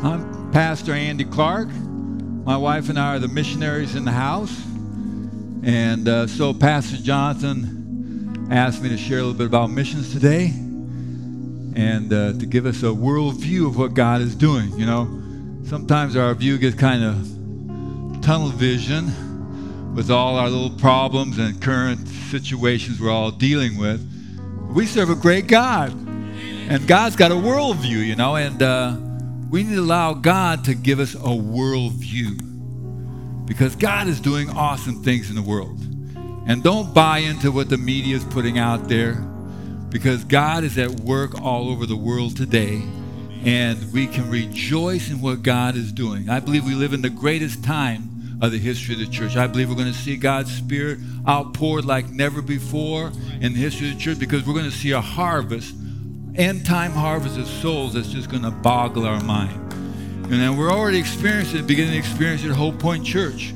I'm Pastor Andy Clark. My wife and I are the missionaries in the house. And uh, so Pastor Jonathan asked me to share a little bit about missions today and uh, to give us a world view of what God is doing. You know, sometimes our view gets kind of tunnel vision with all our little problems and current situations we're all dealing with. We serve a great God. And God's got a world view, you know, and uh, we need to allow God to give us a world view because God is doing awesome things in the world. And don't buy into what the media is putting out there because God is at work all over the world today and we can rejoice in what God is doing. I believe we live in the greatest time of the history of the church. I believe we're going to see God's Spirit outpoured like never before in the history of the church because we're going to see a harvest end time harvest of souls that's just going to boggle our mind. And we're already experiencing, beginning to experience it at Hope Point Church.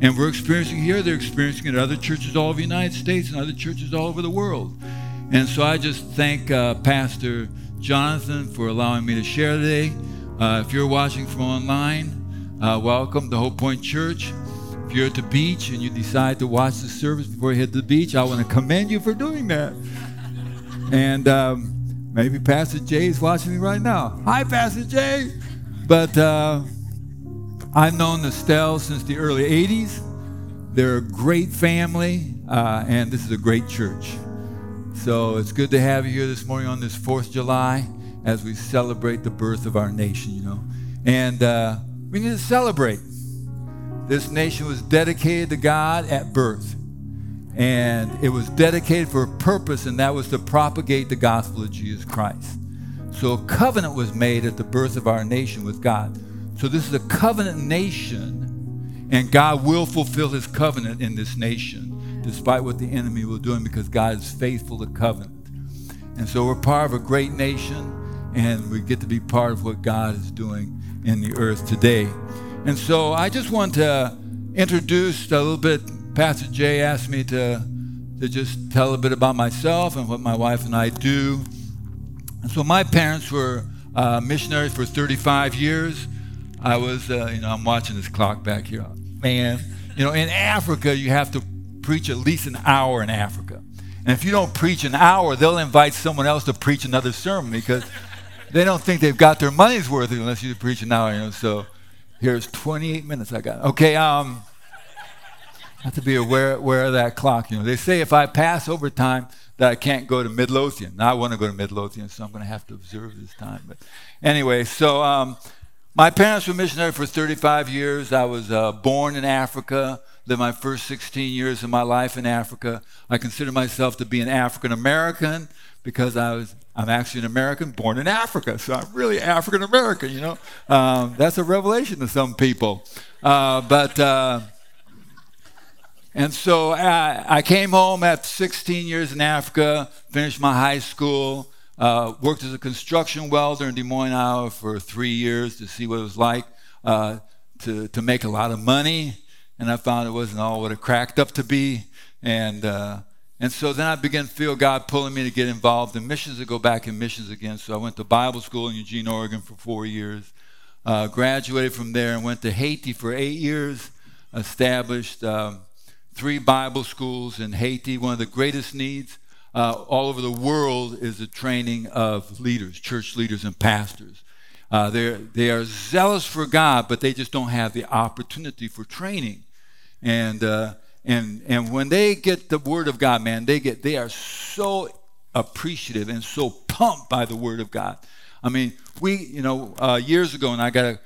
And we're experiencing here, they're experiencing it at other churches all over the United States and other churches all over the world. And so I just thank uh, Pastor Jonathan for allowing me to share today. Uh, if you're watching from online, uh, welcome to Hope Point Church. If you're at the beach and you decide to watch the service before you head to the beach, I want to commend you for doing that. And um, Maybe Pastor Jay is watching me right now. Hi, Pastor Jay. But uh, I've known the since the early 80s. They're a great family, uh, and this is a great church. So it's good to have you here this morning on this 4th of July as we celebrate the birth of our nation, you know. And uh, we need to celebrate. This nation was dedicated to God at birth. And it was dedicated for a purpose, and that was to propagate the gospel of Jesus Christ. So a covenant was made at the birth of our nation with God. So this is a covenant nation, and God will fulfill his covenant in this nation, despite what the enemy will do, because God is faithful to covenant. And so we're part of a great nation, and we get to be part of what God is doing in the earth today. And so I just want to introduce a little bit Pastor Jay asked me to, to just tell a bit about myself and what my wife and I do. And so my parents were uh, missionaries for 35 years. I was, uh, you know, I'm watching this clock back here. Man, you know, in Africa, you have to preach at least an hour in Africa. And if you don't preach an hour, they'll invite someone else to preach another sermon because they don't think they've got their money's worth unless you preach an hour. You know, so here's 28 minutes I got. Okay, um, have to be aware, aware of that clock. You know, they say if I pass over time that I can't go to Midlothian. Now I want to go to Midlothian, so I'm going to have to observe this time. But anyway, so um, my parents were missionary for 35 years. I was uh, born in Africa, lived my first 16 years of my life in Africa. I consider myself to be an African American because I was I'm actually an American born in Africa, so I'm really African American. You know, um, that's a revelation to some people. Uh, but uh, and so I, I, came home after 16 years in Africa, finished my high school, uh, worked as a construction welder in Des Moines, Iowa for three years to see what it was like uh, to, to make a lot of money. And I found it wasn't all what it cracked up to be. And, uh, and so then I began to feel God pulling me to get involved in missions, to go back in missions again. So I went to Bible school in Eugene, Oregon for four years, uh, graduated from there, and went to Haiti for eight years, established. Um, three Bible schools in Haiti. One of the greatest needs uh, all over the world is the training of leaders, church leaders, and pastors. Uh, they're, they are zealous for God, but they just don't have the opportunity for training. And, uh, and, and when they get the Word of God, man, they, get, they are so appreciative and so pumped by the Word of God. I mean, we, you know, uh, years ago, and I got to,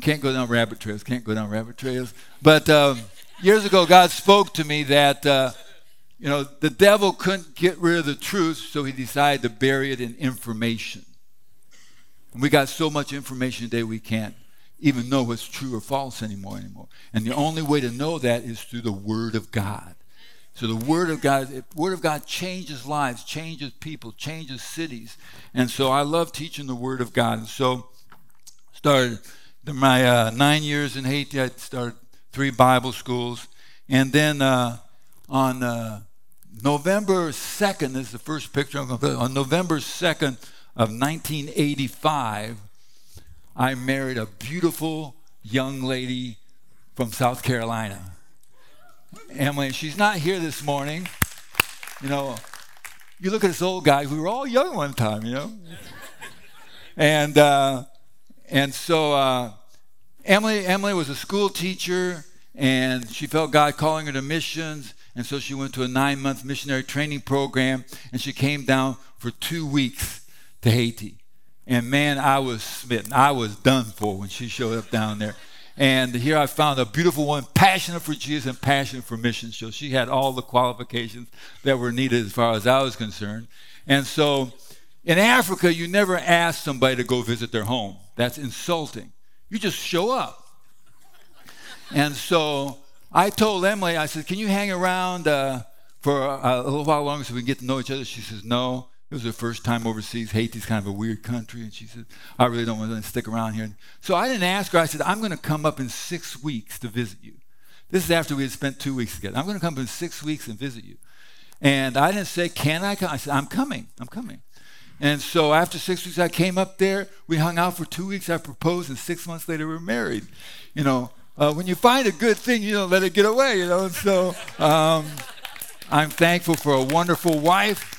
can't go down rabbit trails, can't go down rabbit trails, but. Um, years ago, God spoke to me that, uh, you know, the devil couldn't get rid of the truth, so he decided to bury it in information. And we got so much information today we can't even know what's true or false anymore anymore. And the only way to know that is through the Word of God. So the Word of God, the Word of God changes lives, changes people, changes cities. And so I love teaching the Word of God. And so started my uh, nine years in Haiti, I started three Bible schools. And then uh, on uh, November 2nd, this is the first picture I'm going to put, on November 2nd of 1985, I married a beautiful young lady from South Carolina. Emily, she's not here this morning. You know, you look at this old guy, we were all young one time, you know. and uh, and so uh, Emily Emily was a school teacher, and she felt God calling her to missions, and so she went to a nine month missionary training program, and she came down for two weeks to Haiti. And man, I was smitten. I was done for when she showed up down there. And here I found a beautiful woman, passionate for Jesus and passionate for missions. So she had all the qualifications that were needed as far as I was concerned. And so in Africa, you never ask somebody to go visit their home. That's insulting. You just show up. And so I told Emily, I said, Can you hang around uh, for a, a little while longer so we can get to know each other? She says, No. It was her first time overseas. Haiti's kind of a weird country. And she said, I really don't want to stick around here. So I didn't ask her. I said, I'm going to come up in six weeks to visit you. This is after we had spent two weeks together. I'm going to come up in six weeks and visit you. And I didn't say, Can I come? I said, I'm coming. I'm coming. And so after six weeks, I came up there. We hung out for two weeks. I proposed, and six months later, we were married. You know, uh, when you find a good thing, you don't let it get away, you know. And so um, I'm thankful for a wonderful wife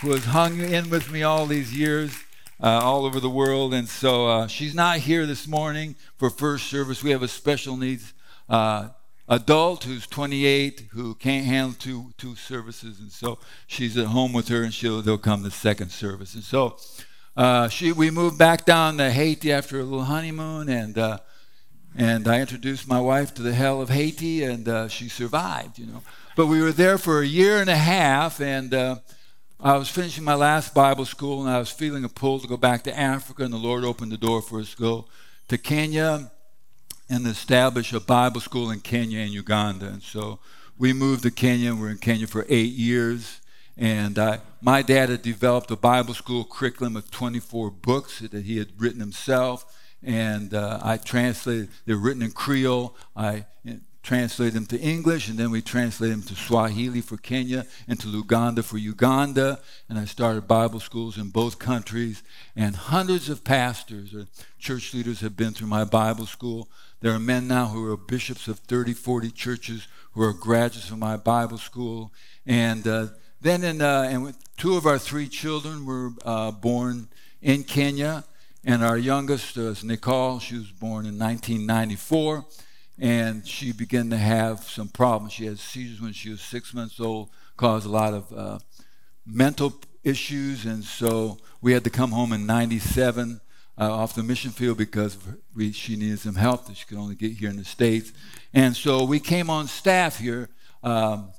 who has hung in with me all these years, uh, all over the world. And so uh, she's not here this morning for first service. We have a special needs uh, adult who's 28 who can't handle two, two services. And so she's at home with her and she'll, they'll come the second service. And so uh, she, we moved back down to Haiti after a little honeymoon. And uh, and I introduced my wife to the hell of Haiti, and uh, she survived, you know. But we were there for a year and a half, and uh, I was finishing my last Bible school and I was feeling a pull to go back to Africa, and the Lord opened the door for us to go to Kenya and establish a Bible school in Kenya and Uganda. And so we moved to Kenya, we're in Kenya for eight years. And I, my dad had developed a Bible school curriculum of 24 books that he had written himself. And uh, I translated, they're written in Creole. I translate them to English, and then we translate them to Swahili for Kenya and to Luganda for Uganda. And I started Bible schools in both countries. And hundreds of pastors or church leaders have been through my Bible school. There are men now who are bishops of 30, 40 churches who are graduates of my Bible school. And uh, then, in, uh, and two of our three children were uh, born in Kenya. And our youngest was Nicole. She was born in 1994 and she began to have some problems. She had seizures when she was six months old, caused a lot of uh, mental issues, and so we had to come home in '97 uh, off the mission field because we, she needed some help that she could only get here in the states. And so we came on staff here um,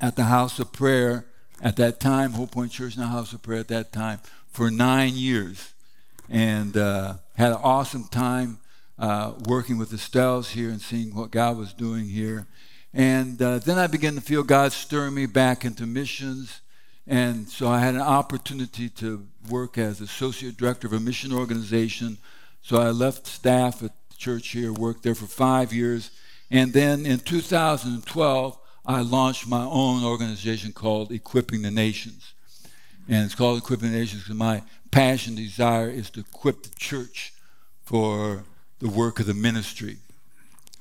at the House of Prayer at that time, Hope Point Church, now House of Prayer at that time, for nine years, and uh, had an awesome time uh, working with the Stells here and seeing what God was doing here. And uh, then I began to feel God stirring me back into missions. And so I had an opportunity to work as associate director of a mission organization. So I left staff at the church here, worked there for five years. And then in 2012, I launched my own organization called Equipping the Nations. And it's called Equipping the Nations because my passion, desire is to equip the church for the work of the ministry.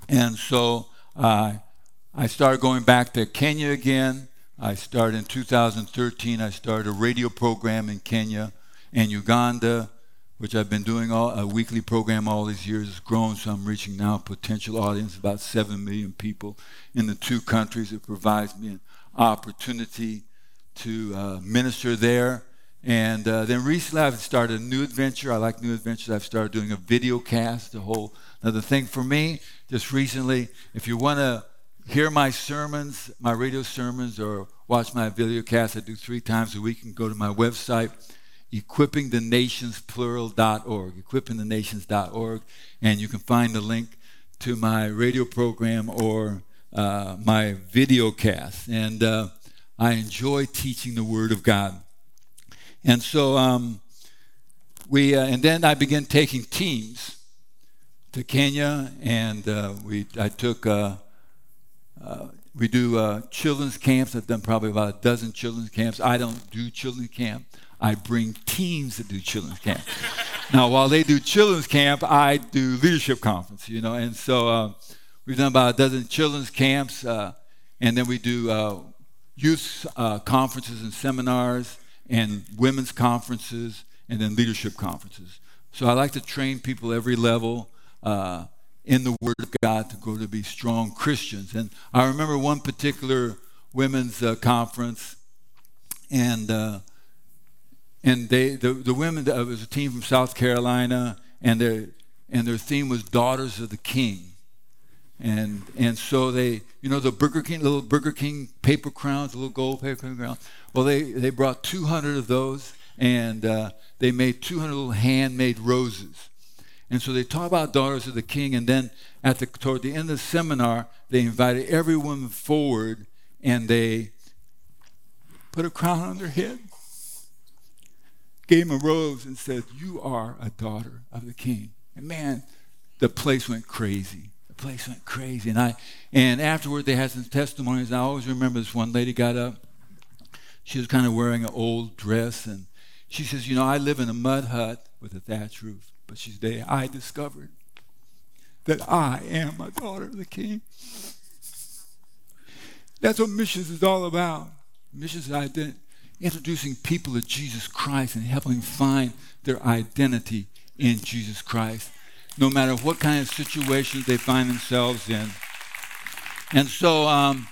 And so uh, I started going back to Kenya again. I started in 2013. I started a radio program in Kenya and Uganda, which I've been doing all, a weekly program all these years. It's grown, so I'm reaching now a potential audience about 7 million people in the two countries. It provides me an opportunity to uh, minister there and uh, then recently I've started a new adventure. I like new adventures. I've started doing a video cast, a whole another thing for me. Just recently, if you want to hear my sermons, my radio sermons, or watch my video cast, I do three times a week. You can go to my website, equippingthenationsplural.org, equippingthenations.org, and you can find the link to my radio program or uh, my video cast. And uh, I enjoy teaching the Word of God. And so um, we, uh, and then I began taking teams to Kenya, and uh, we, I took, uh, uh we do uh, children's camps. I've done probably about a dozen children's camps. I don't do children's camp. I bring teams to do children's camp. now, while they do children's camp, I do leadership conference, you know. And so uh, we've done about a dozen children's camps, uh, and then we do uh, youth uh, conferences and seminars, and women's conferences, and then leadership conferences. So I like to train people every level uh, in the Word of God to go to be strong Christians. And I remember one particular women's uh, conference, and and they the, the women it was a team from South Carolina and their and their theme was daughters of the king and and so they you know the Burger King little Burger King paper crowns little gold paper crowns well they they brought 200 of those and uh, they made 200 little handmade roses and so they talk about daughters of the king and then at the toward the end of the seminar they invited every woman forward and they put a crown on their head gave him a rose and said, You are a daughter of the king. And man, the place went crazy. The place went crazy. And I and afterward they had some testimonies. And I always remember this one lady got up. She was kind of wearing an old dress and she says, You know, I live in a mud hut with a thatch roof. But she's day I discovered that I am a daughter of the king. That's what missions is all about. Missions is identity introducing people to Jesus Christ and helping find their identity in Jesus Christ, no matter what kind of situations they find themselves in. And so um,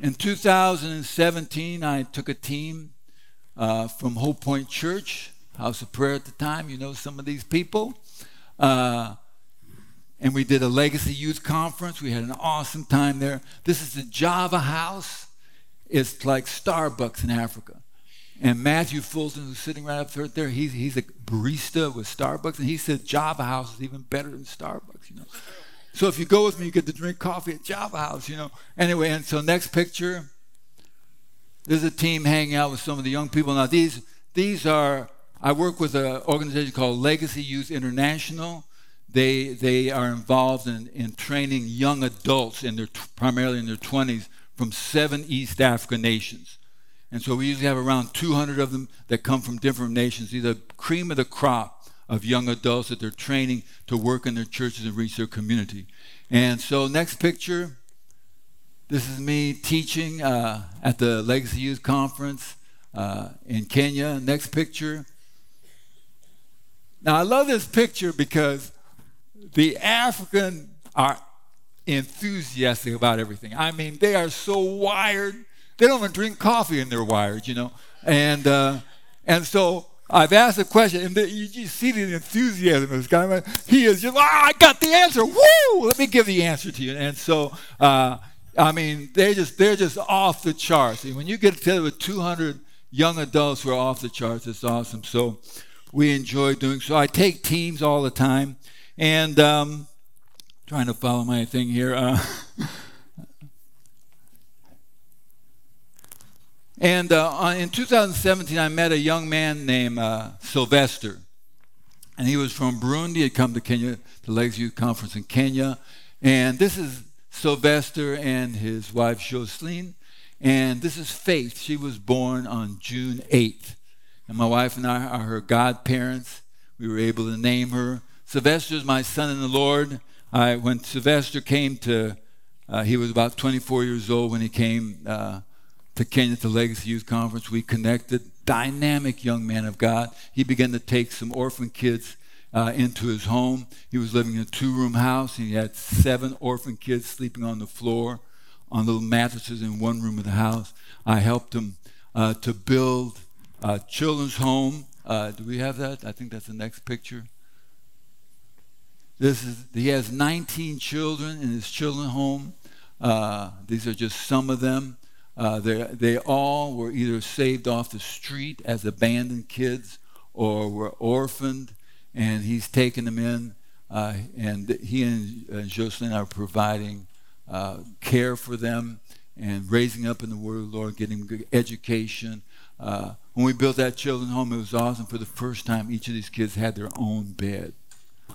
in 2017, I took a team uh, from Hope Point Church, House of Prayer at the time. You know some of these people. Uh, and we did a Legacy Youth Conference. We had an awesome time there. This is the Java House. It's like Starbucks in Africa. And Matthew Fulton, who's sitting right up there, he's, he's a barista with Starbucks, and he said Java House is even better than Starbucks, you know. So if you go with me, you get to drink coffee at Java House, you know. Anyway, and so next picture, there's a team hanging out with some of the young people. Now these these are I work with an organization called Legacy Youth International. They they are involved in, in training young adults in their primarily in their 20s from seven East African nations. And so we usually have around 200 of them that come from different nations, either cream of the crop of young adults that they're training to work in their churches and reach their community. And so, next picture this is me teaching uh, at the Legacy Youth Conference uh, in Kenya. Next picture. Now, I love this picture because the African are enthusiastic about everything. I mean, they are so wired. They don't even drink coffee and they're wired, you know. And uh, and so I've asked a question, and the, you, you, see the enthusiasm of this guy. He is just, ah, I got the answer. Woo! Let me give the answer to you. And so, uh, I mean, they're just they're just off the charts. And when you get together with 200 young adults who are off the charts, it's awesome. So we enjoy doing. So I take teams all the time, and um, trying to follow my thing here. Uh, and uh, in 2017, I met a young man named uh, Sylvester. And he was from Burundi. He had come to Kenya, the Legacy Youth Conference in Kenya. And this is Sylvester and his wife, Jocelyn. And this is Faith. She was born on June 8th. And my wife and I are her godparents. We were able to name her. Sylvester is my son in the Lord. I, when Sylvester came to, uh, he was about 24 years old when he came uh, to Kenya to Legacy Youth Conference. We connected, dynamic young man of God. He began to take some orphan kids uh, into his home. He was living in a two room house. and He had seven orphan kids sleeping on the floor on little mattresses in one room of the house. I helped him uh, to build a children's home. Uh, do we have that? I think that's the next picture. This is, he has 19 children in his children's home. Uh, these are just some of them. Uh, they all were either saved off the street as abandoned kids or were orphaned, and he's taken them in. Uh, and he and uh, Jocelyn are providing uh, care for them and raising up in the Word of the Lord, getting good education. Uh, when we built that children's home, it was awesome. For the first time, each of these kids had their own bed.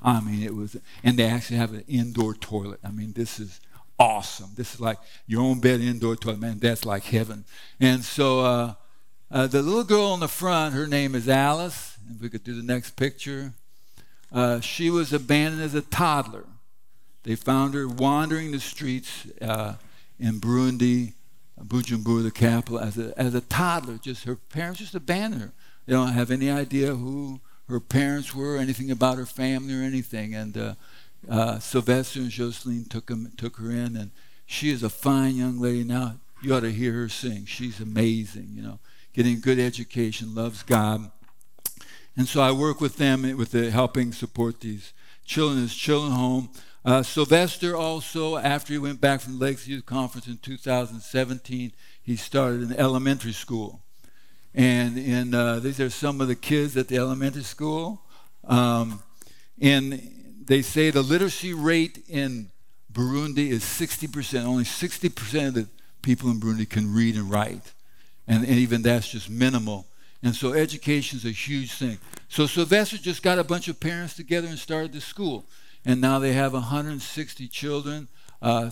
I mean, it was, and they actually have an indoor toilet. I mean, this is awesome. This is like your own bed, indoor toilet. Man, that's like heaven. And so uh, uh, the little girl in the front, her name is Alice. If we could do the next picture. Uh, she was abandoned as a toddler. They found her wandering the streets uh, in Burundi, Bujumbura, the capital, as a, as a toddler. Just her parents just abandoned her. They don't have any idea who her parents were, anything about her family or anything. And uh, Sylvester and Jocelyn took, him, took her in, and she is a fine young lady now. You ought to hear her sing. She's amazing, you know, getting good education, loves God. And so I work with them with the helping support these children this children home. Uh, Sylvester also, after he went back from the Lakes Youth Conference in 2017, he started an elementary school. And, and uh, these are some of the kids at the elementary school. Um, and they say the literacy rate in Burundi is 60%. Only 60% of the people in Burundi can read and write. And, and even that's just minimal. And so education is a huge thing. So Sylvester just got a bunch of parents together and started the school. And now they have 160 children, uh,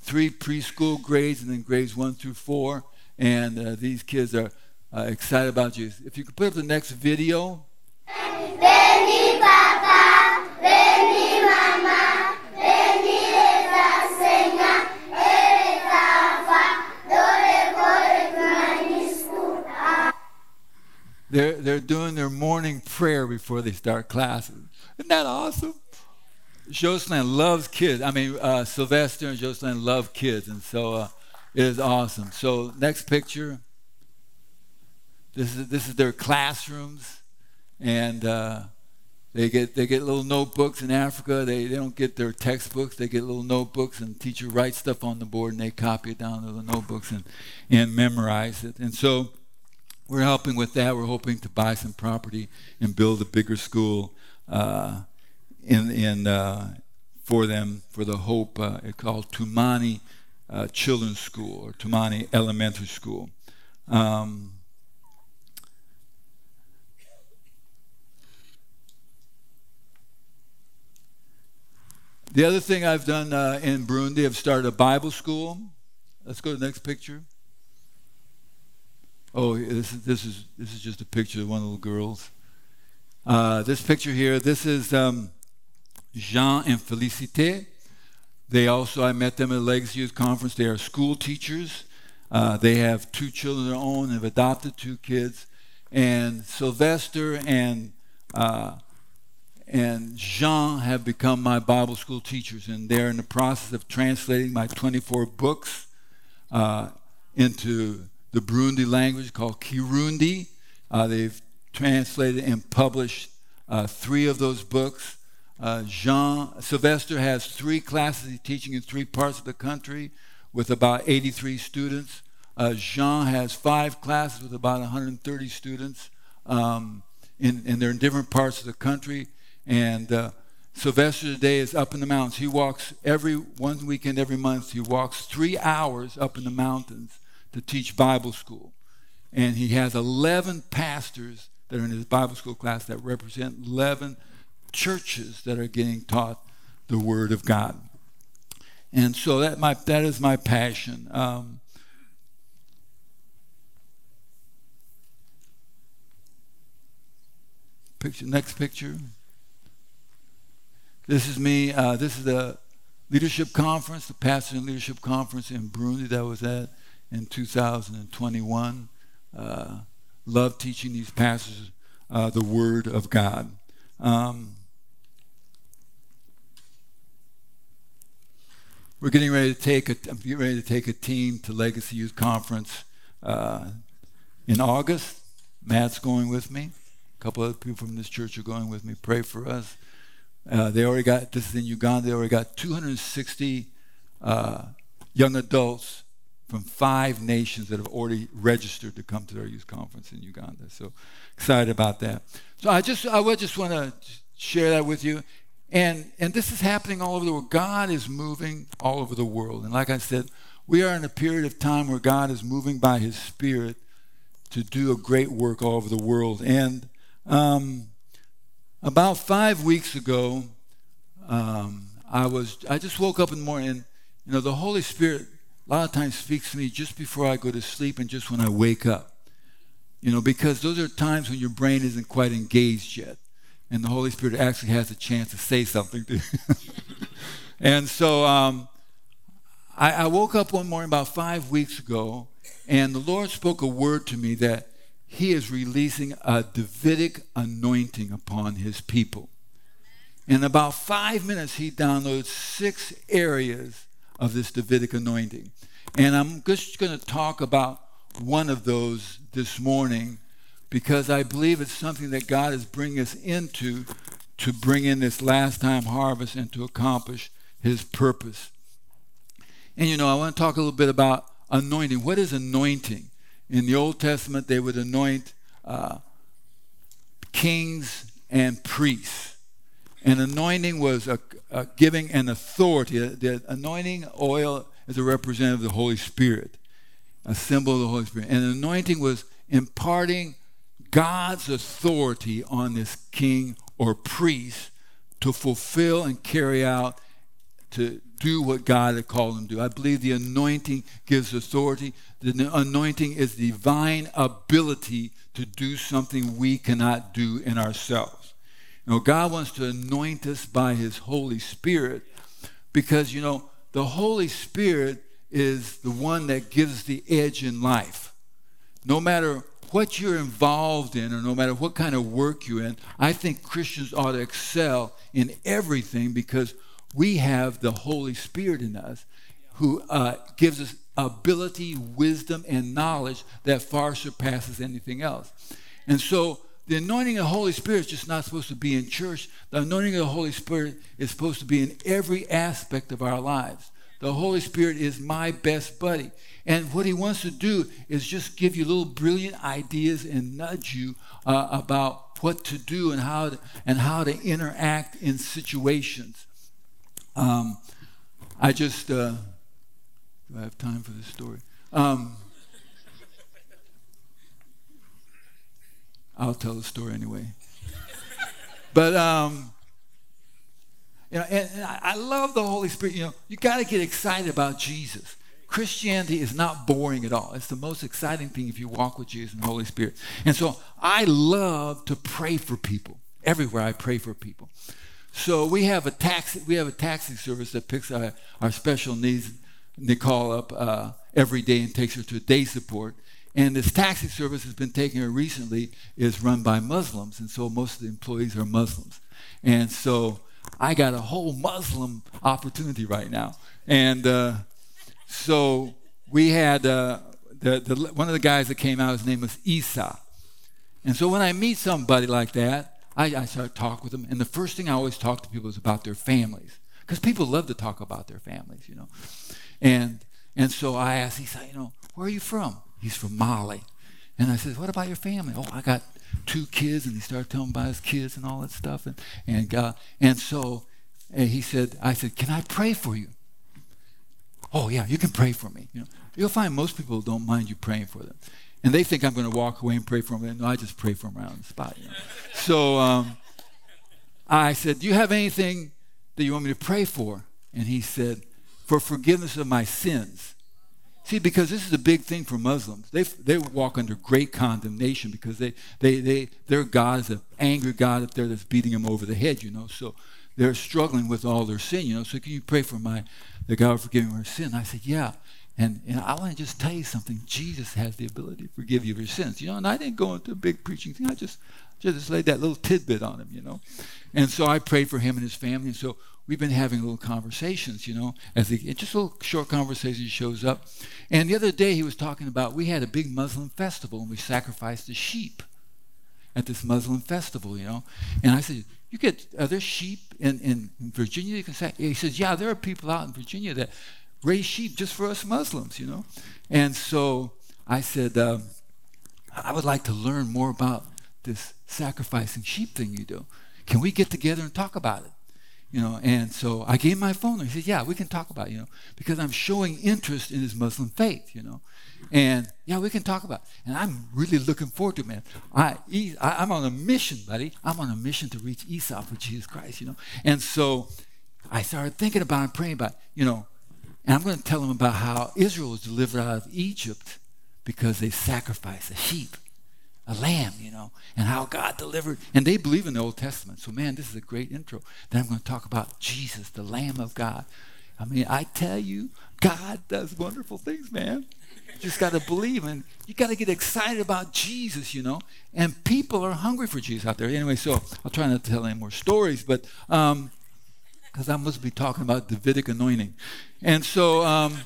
three preschool grades, and then grades one through four. And uh, these kids are uh, excited about you. If you could put up the next video. They're, they're doing their morning prayer before they start classes. Isn't that awesome? Jocelyn loves kids. I mean, uh, Sylvester and Jocelyn love kids, and so uh, it is awesome. So, next picture. This is this is their classrooms, and uh, they get they get little notebooks in Africa. They they don't get their textbooks. They get little notebooks, and teacher writes stuff on the board, and they copy it down to the notebooks and and memorize it. And so we're helping with that. We're hoping to buy some property and build a bigger school uh, in in uh, for them for the hope. Uh, it's called Tumaini uh, Children's School or Tumaini Elementary School. Um, The other thing I've done uh, in Burundi, I've started a Bible school. Let's go to the next picture. Oh, this is this is this is just a picture of one of the girls. Uh, this picture here, this is um, Jean and Felicite. They also, I met them at the Legacy Youth Conference. They are school teachers. Uh, they have two children of their own. And have adopted two kids, and Sylvester and uh, and Jean have become my Bible school teachers, and they're in the process of translating my 24 books uh, into the Burundi language called Kirundi. Uh, they've translated and published uh, three of those books. Uh, Jean Sylvester has three classes he's teaching in three parts of the country with about 83 students. Uh, Jean has five classes with about 130 students, um, and, and they're in different parts of the country. And uh, Sylvester today is up in the mountains. He walks every one weekend, every month. He walks three hours up in the mountains to teach Bible school. And he has 11 pastors that are in his Bible school class that represent 11 churches that are getting taught the Word of God. And so that, my, that is my passion. Um, picture, next picture. This is me. Uh, this is the leadership conference, the pastor and leadership conference in Burundi that was at in 2021. Uh, love teaching these pastors uh, the Word of God. Um, we're getting ready to take a, getting ready to take a team to Legacy Youth Conference uh, in August. Matt's going with me. A couple other people from this church are going with me. Pray for us. Uh, they already got, this is in Uganda, they already got 260 uh, young adults from five nations that have already registered to come to their youth conference in Uganda. So excited about that. So I just, I would just want to share that with you. And, and this is happening all over the world. God is moving all over the world. And like I said, we are in a period of time where God is moving by his Spirit to do a great work all over the world. And um, about five weeks ago, um, I was I just woke up in the morning. you know, the Holy Spirit a lot of times speaks to me just before I go to sleep and just when I wake up. You know, because those are times when your brain isn't quite engaged yet. and the Holy Spirit actually has a chance to say something to you. and so um, I, I woke up one morning about five weeks ago, and the Lord spoke a word to me that He is releasing a Davidic anointing upon His people. In about five minutes, He downloads six areas of this Davidic anointing. And I'm just going to talk about one of those this morning because I believe it's something that God is bringing us into to bring in this last time harvest and to accomplish his purpose. And you know, I want to talk a little bit about anointing. What is anointing? In the Old Testament, they would anoint uh, kings and priests. And anointing was a, a giving an authority. The anointing oil is a representative of the Holy Spirit, a symbol of the Holy Spirit. And anointing was imparting God's authority on this king or priest to fulfill and carry out, to do what God had called him to do. I believe the anointing gives authority. The anointing is divine ability to do something we cannot do in ourselves. You know, God wants to anoint us by his Holy Spirit because, you know, the Holy Spirit is the one that gives the edge in life. No matter what you're involved in, or no matter what kind of work you're in, I think Christians ought to excel in everything because we have the Holy Spirit in us who uh, gives us ability, wisdom, and knowledge that far surpasses anything else. And so the anointing of the Holy Spirit is just not supposed to be in church. The anointing of the Holy Spirit is supposed to be in every aspect of our lives. The Holy Spirit is my best buddy. And what he wants to do is just give you little brilliant ideas and nudge you uh, about what to do and how to, and how to interact in situations. Um, I just, uh, do I have time for this story? Um, I'll tell the story anyway. But um, you know, and, and I love the Holy Spirit. You know, you got to get excited about Jesus. Christianity is not boring at all. It's the most exciting thing if you walk with Jesus and the Holy Spirit. And so I love to pray for people. Everywhere I pray for people. So we have a taxi. We have a taxi service that picks our, our special needs. Call up uh, every day and takes her to day support. And this taxi service has been taking her recently is run by Muslims, and so most of the employees are Muslims. And so I got a whole Muslim opportunity right now. And uh, so we had uh, the, the, one of the guys that came out, his name was Isa. And so when I meet somebody like that, I, I start talking with them. And the first thing I always talk to people is about their families. Because people love to talk about their families, you know. And, and so I asked said, you know, where are you from? He's from Mali. And I said, what about your family? Oh, I got two kids. And he started telling about his kids and all that stuff. And, and, uh, and so and he said, I said, can I pray for you? Oh, yeah, you can pray for me. You know, you'll find most people don't mind you praying for them. And they think I'm going to walk away and pray for them. No, I just pray for them around the spot. You know? so um, I said, Do you have anything that you want me to pray for? And he said, For forgiveness of my sins. See, because this is a big thing for Muslims. They, they walk under great condemnation because they, they, they, their God is an angry God up there that's beating them over the head, you know. So they're struggling with all their sin, you know. So can you pray for my the God forgive me my sin? I said, yeah. And, and I want to just tell you something. Jesus has the ability to forgive you of your sins. You know, and I didn't go into a big preaching thing. I just just laid that little tidbit on him, you know. And so I prayed for him and his family. And so we've been having little conversations, you know, as he just a little short conversation shows up. And the other day he was talking about we had a big Muslim festival and we sacrificed a sheep at this Muslim festival, you know. And I said, you get other sheep in, in Virginia. You can say, he says, yeah, there are people out in Virginia that raise sheep just for us Muslims, you know. And so I said, um, I would like to learn more about this sacrificing sheep thing you do. Can we get together and talk about it? You know, and so I gave my phone. And he said, "Yeah, we can talk about it, you know, because I'm showing interest in his Muslim faith, you know, and yeah, we can talk about. It. And I'm really looking forward to it, man. I, I am on a mission, buddy. I'm on a mission to reach Isa for Jesus Christ, you know. And so I started thinking about and praying about, you know, and I'm going to tell them about how Israel was delivered out of Egypt because they sacrificed a sheep a lamb, you know, and how God delivered. And they believe in the Old Testament. So, man, this is a great intro. Then I'm going to talk about Jesus, the Lamb of God. I mean, I tell you, God does wonderful things, man. You just got to believe and you got to get excited about Jesus, you know. And people are hungry for Jesus out there. Anyway, so I'll try not to tell any more stories, but um, because I must be talking about Davidic anointing. And so, um,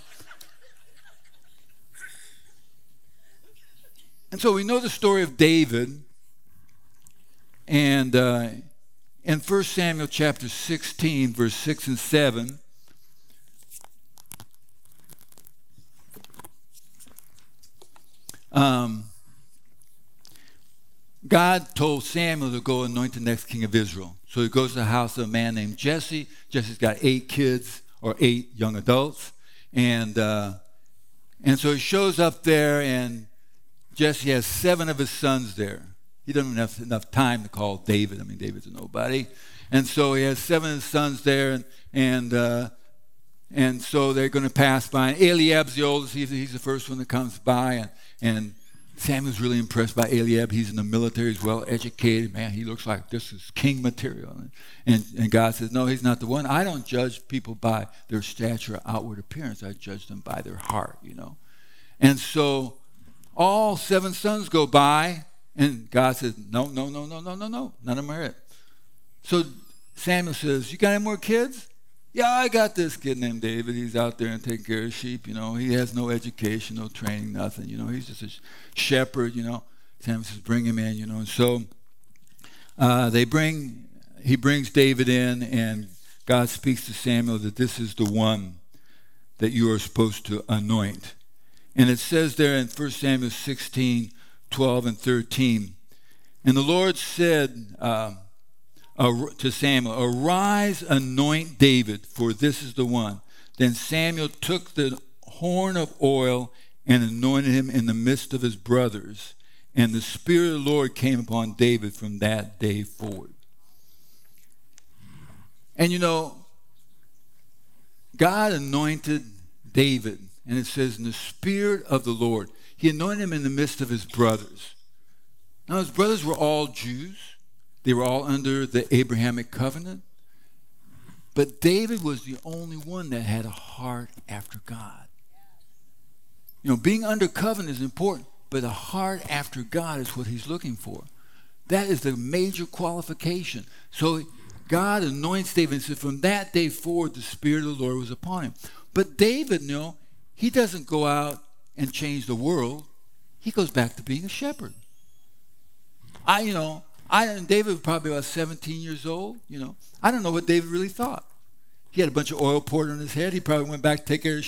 and so we know the story of David. And uh, in 1 Samuel chapter 16, verse 6 and 7, um, God told Samuel to go anoint the next king of Israel. So he goes to the house of a man named Jesse. Jesse's got eight kids or eight young adults. And, uh, and so he shows up there, and Jesse has seven of his sons there. He doesn't have enough time to call David. I mean, David's a nobody. And so he has seven of his sons there, and, and, uh, and so they're going to pass by. And Eliab's the oldest. He's, he's the first one that comes by. And, and Samuel's really impressed by Eliab. He's in the military, he's well educated. Man, he looks like this is king material. And, and God says, No, he's not the one. I don't judge people by their stature or outward appearance, I judge them by their heart, you know. And so all seven sons go by, and God says, No, no, no, no, no, no, no. None of them are it. So Samuel says, You got any more kids? Yeah, I got this kid named David. He's out there and taking care of sheep. You know, he has no education, no training, nothing. You know, he's just a shepherd. You know, Samuel says, "Bring him in." You know, and so uh, they bring. He brings David in, and God speaks to Samuel that this is the one that you are supposed to anoint. And it says there in 1 Samuel 16, 12, and 13. And the Lord said. Uh, to Samuel, Arise, anoint David, for this is the one. Then Samuel took the horn of oil and anointed him in the midst of his brothers. And the Spirit of the Lord came upon David from that day forward. And you know, God anointed David, and it says, in the Spirit of the Lord. He anointed him in the midst of his brothers. Now, his brothers were all Jews. They were all under the Abrahamic covenant. But David was the only one that had a heart after God. You know, being under covenant is important, but a heart after God is what he's looking for. That is the major qualification. So God anoints David and says, from that day forward, the Spirit of the Lord was upon him. But David, you know, he doesn't go out and change the world. He goes back to being a shepherd. I, you know, I and David was probably about 17 years old, you know. I don't know what David really thought. He had a bunch of oil poured on his head. He probably went back to take care of